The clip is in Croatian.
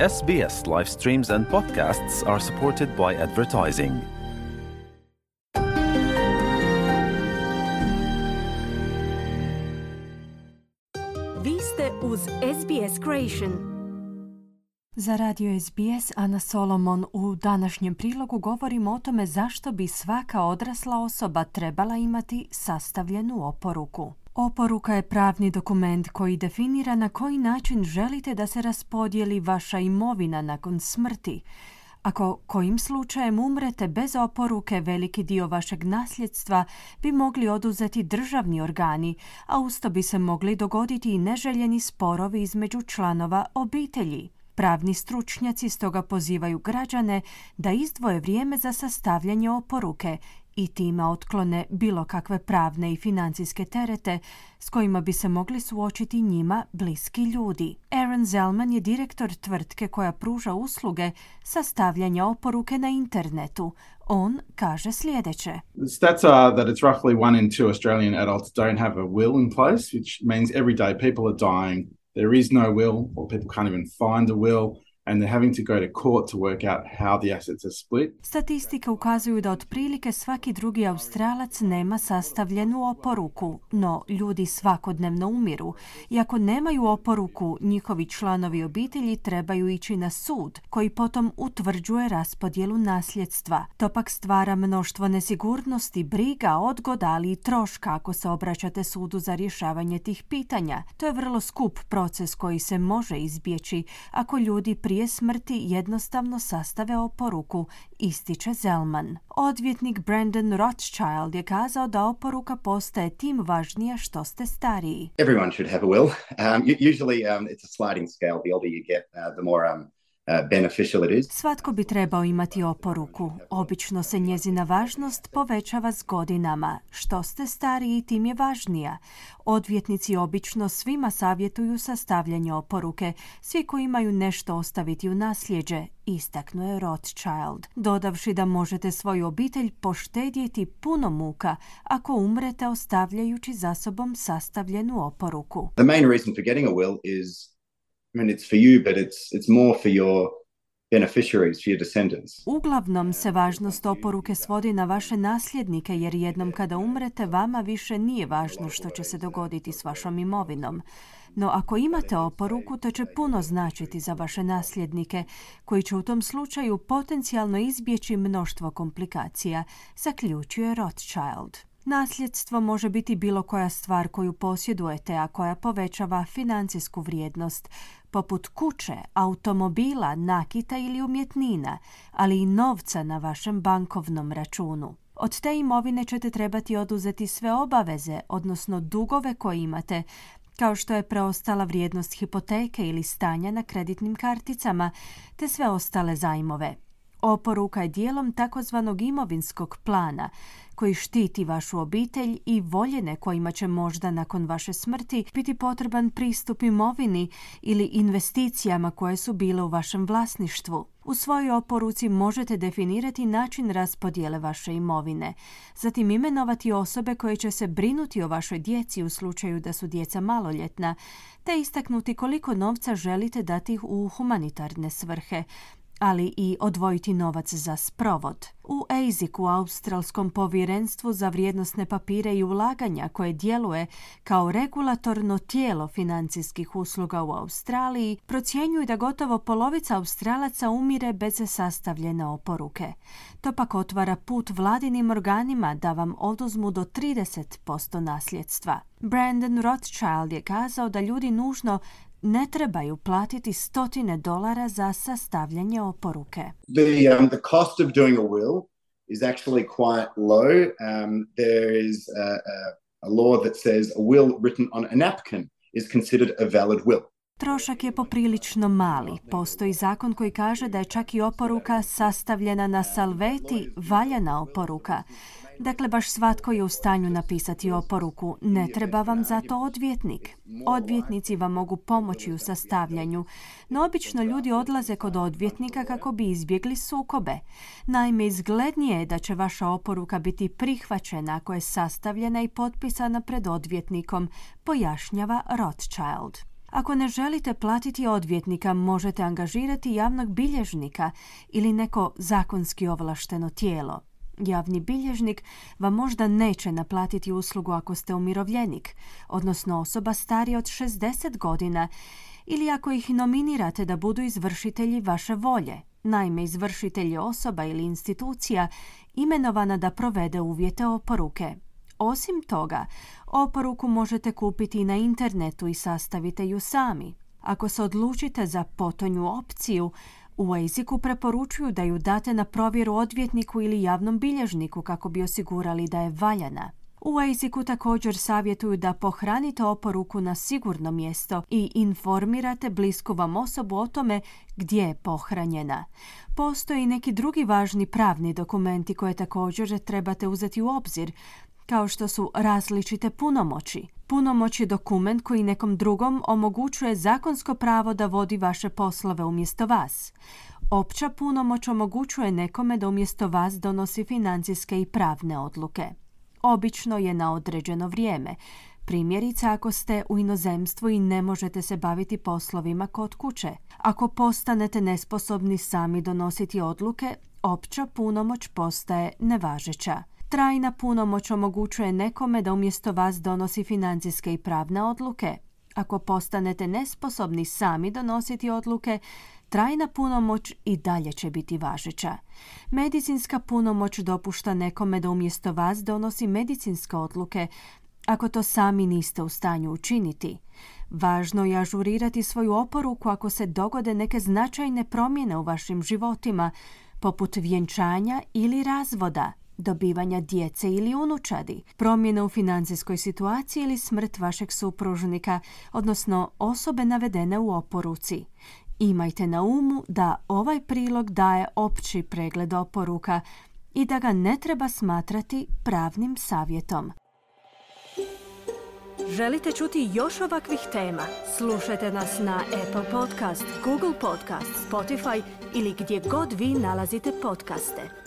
SBS live streams and podcasts are supported by advertising. Vi ste uz SBS Creation. Za radio SBS Ana Solomon u današnjem prilogu govorimo o tome zašto bi svaka odrasla osoba trebala imati sastavljenu oporuku. Oporuka je pravni dokument koji definira na koji način želite da se raspodijeli vaša imovina nakon smrti. Ako kojim slučajem umrete bez oporuke, veliki dio vašeg nasljedstva bi mogli oduzeti državni organi, a usto bi se mogli dogoditi i neželjeni sporovi između članova obitelji. Pravni stručnjaci stoga pozivaju građane da izdvoje vrijeme za sastavljanje oporuke i time otklone bilo kakve pravne i financijske terete s kojima bi se mogli suočiti njima bliski ljudi. Aaron Zellman je direktor tvrtke koja pruža usluge sastavljanja oporuke na internetu. On kaže sljedeće. Stats are that it's roughly one in two Australian adults don't have a will in place, which means every day people are dying. There is no will, or people can't even find a will. And they're having to go to court to work out how the assets are split. Statistike ukazuju da otprilike svaki drugi Australac nema sastavljenu oporuku, no ljudi svakodnevno umiru i ako nemaju oporuku, njihovi članovi obitelji trebaju ići na sud koji potom utvrđuje raspodjelu nasljedstva. To pak stvara mnoštvo nesigurnosti, briga, odgoda, ali i troška ako se obraćate sudu za rješavanje tih pitanja. To je vrlo skup proces koji se može izbjeći ako ljudi prije prije smrti jednostavno sastave oporuku, ističe Zelman. Odvjetnik Brandon Rothschild je kazao da oporuka postaje tim važnija što ste stariji. Everyone should have a will. Um, usually um, it's a sliding scale. The older you get, uh, the more um, beneficial it is. Svatko bi trebao imati oporuku. Obično se njezina važnost povećava s godinama. Što ste stariji, tim je važnija. Odvjetnici obično svima savjetuju sastavljanje oporuke, svi koji imaju nešto ostaviti u nasljeđe, istaknuo je Rothschild, dodavši da možete svoju obitelj poštedjeti puno muka ako umrete ostavljajući za sobom sastavljenu oporuku. The main reason for getting a will is it's for you, but it's it's more for your. Uglavnom se važnost oporuke svodi na vaše nasljednike, jer jednom kada umrete, vama više nije važno što će se dogoditi s vašom imovinom. No ako imate oporuku, to će puno značiti za vaše nasljednike, koji će u tom slučaju potencijalno izbjeći mnoštvo komplikacija, zaključuje Rothschild. Nasljedstvo može biti bilo koja stvar koju posjedujete, a koja povećava financijsku vrijednost, poput kuće, automobila, nakita ili umjetnina, ali i novca na vašem bankovnom računu. Od te imovine ćete trebati oduzeti sve obaveze, odnosno dugove koje imate, kao što je preostala vrijednost hipoteke ili stanja na kreditnim karticama, te sve ostale zajmove. Oporuka je dijelom takozvanog imovinskog plana, koji štiti vašu obitelj i voljene kojima će možda nakon vaše smrti biti potreban pristup imovini ili investicijama koje su bile u vašem vlasništvu. U svojoj oporuci možete definirati način raspodjele vaše imovine, zatim imenovati osobe koje će se brinuti o vašoj djeci u slučaju da su djeca maloljetna, te istaknuti koliko novca želite dati u humanitarne svrhe, ali i odvojiti novac za sprovod. U ASIC, u Australskom povjerenstvu za vrijednosne papire i ulaganja koje djeluje kao regulatorno tijelo financijskih usluga u Australiji, procjenjuju da gotovo polovica Australaca umire bez sastavljene oporuke. To pak otvara put vladinim organima da vam oduzmu do 30% nasljedstva. Brandon Rothschild je kazao da ljudi nužno ne trebaju platiti stotine dolara za sastavljanje oporuke. The, um, the cost of doing a will is actually quite low. Um, there is a, a, a law that says a will written on a napkin is considered a valid will. Trošak je poprilično mali. Postoji zakon koji kaže da je čak i oporuka sastavljena na salveti valjana oporuka. Dakle, baš svatko je u stanju napisati oporuku. Ne treba vam za to odvjetnik. Odvjetnici vam mogu pomoći u sastavljanju, no obično ljudi odlaze kod odvjetnika kako bi izbjegli sukobe. Naime, izglednije je da će vaša oporuka biti prihvaćena ako je sastavljena i potpisana pred odvjetnikom, pojašnjava Rothschild. Ako ne želite platiti odvjetnika, možete angažirati javnog bilježnika ili neko zakonski ovlašteno tijelo. Javni bilježnik vam možda neće naplatiti uslugu ako ste umirovljenik, odnosno osoba starija od 60 godina, ili ako ih nominirate da budu izvršitelji vaše volje. Naime, izvršitelj je osoba ili institucija imenovana da provede uvjete oporuke. Osim toga, oporuku možete kupiti i na internetu i sastavite ju sami. Ako se odlučite za potonju opciju, u jeziku preporučuju da ju date na provjeru odvjetniku ili javnom bilježniku kako bi osigurali da je valjana. U jeziku također savjetuju da pohranite oporuku na sigurno mjesto i informirate blisku vam osobu o tome gdje je pohranjena. Postoje i neki drugi važni pravni dokumenti koje također trebate uzeti u obzir, kao što su različite punomoći. Punomoć je dokument koji nekom drugom omogućuje zakonsko pravo da vodi vaše poslove umjesto vas. Opća punomoć omogućuje nekome da umjesto vas donosi financijske i pravne odluke. Obično je na određeno vrijeme. Primjerice ako ste u inozemstvu i ne možete se baviti poslovima kod kuće. Ako postanete nesposobni sami donositi odluke, opća punomoć postaje nevažeća. Trajna punomoć omogućuje nekome da umjesto vas donosi financijske i pravne odluke. Ako postanete nesposobni sami donositi odluke, trajna punomoć i dalje će biti važeća. Medicinska punomoć dopušta nekome da umjesto vas donosi medicinske odluke, ako to sami niste u stanju učiniti. Važno je ažurirati svoju oporuku ako se dogode neke značajne promjene u vašim životima, poput vjenčanja ili razvoda, dobivanja djece ili unučadi, promjena u financijskoj situaciji ili smrt vašeg supružnika, odnosno osobe navedene u oporuci. Imajte na umu da ovaj prilog daje opći pregled oporuka i da ga ne treba smatrati pravnim savjetom. Želite čuti još ovakvih tema? Slušajte nas na Apple Podcast, Google Podcast, Spotify ili gdje god vi nalazite podcaste.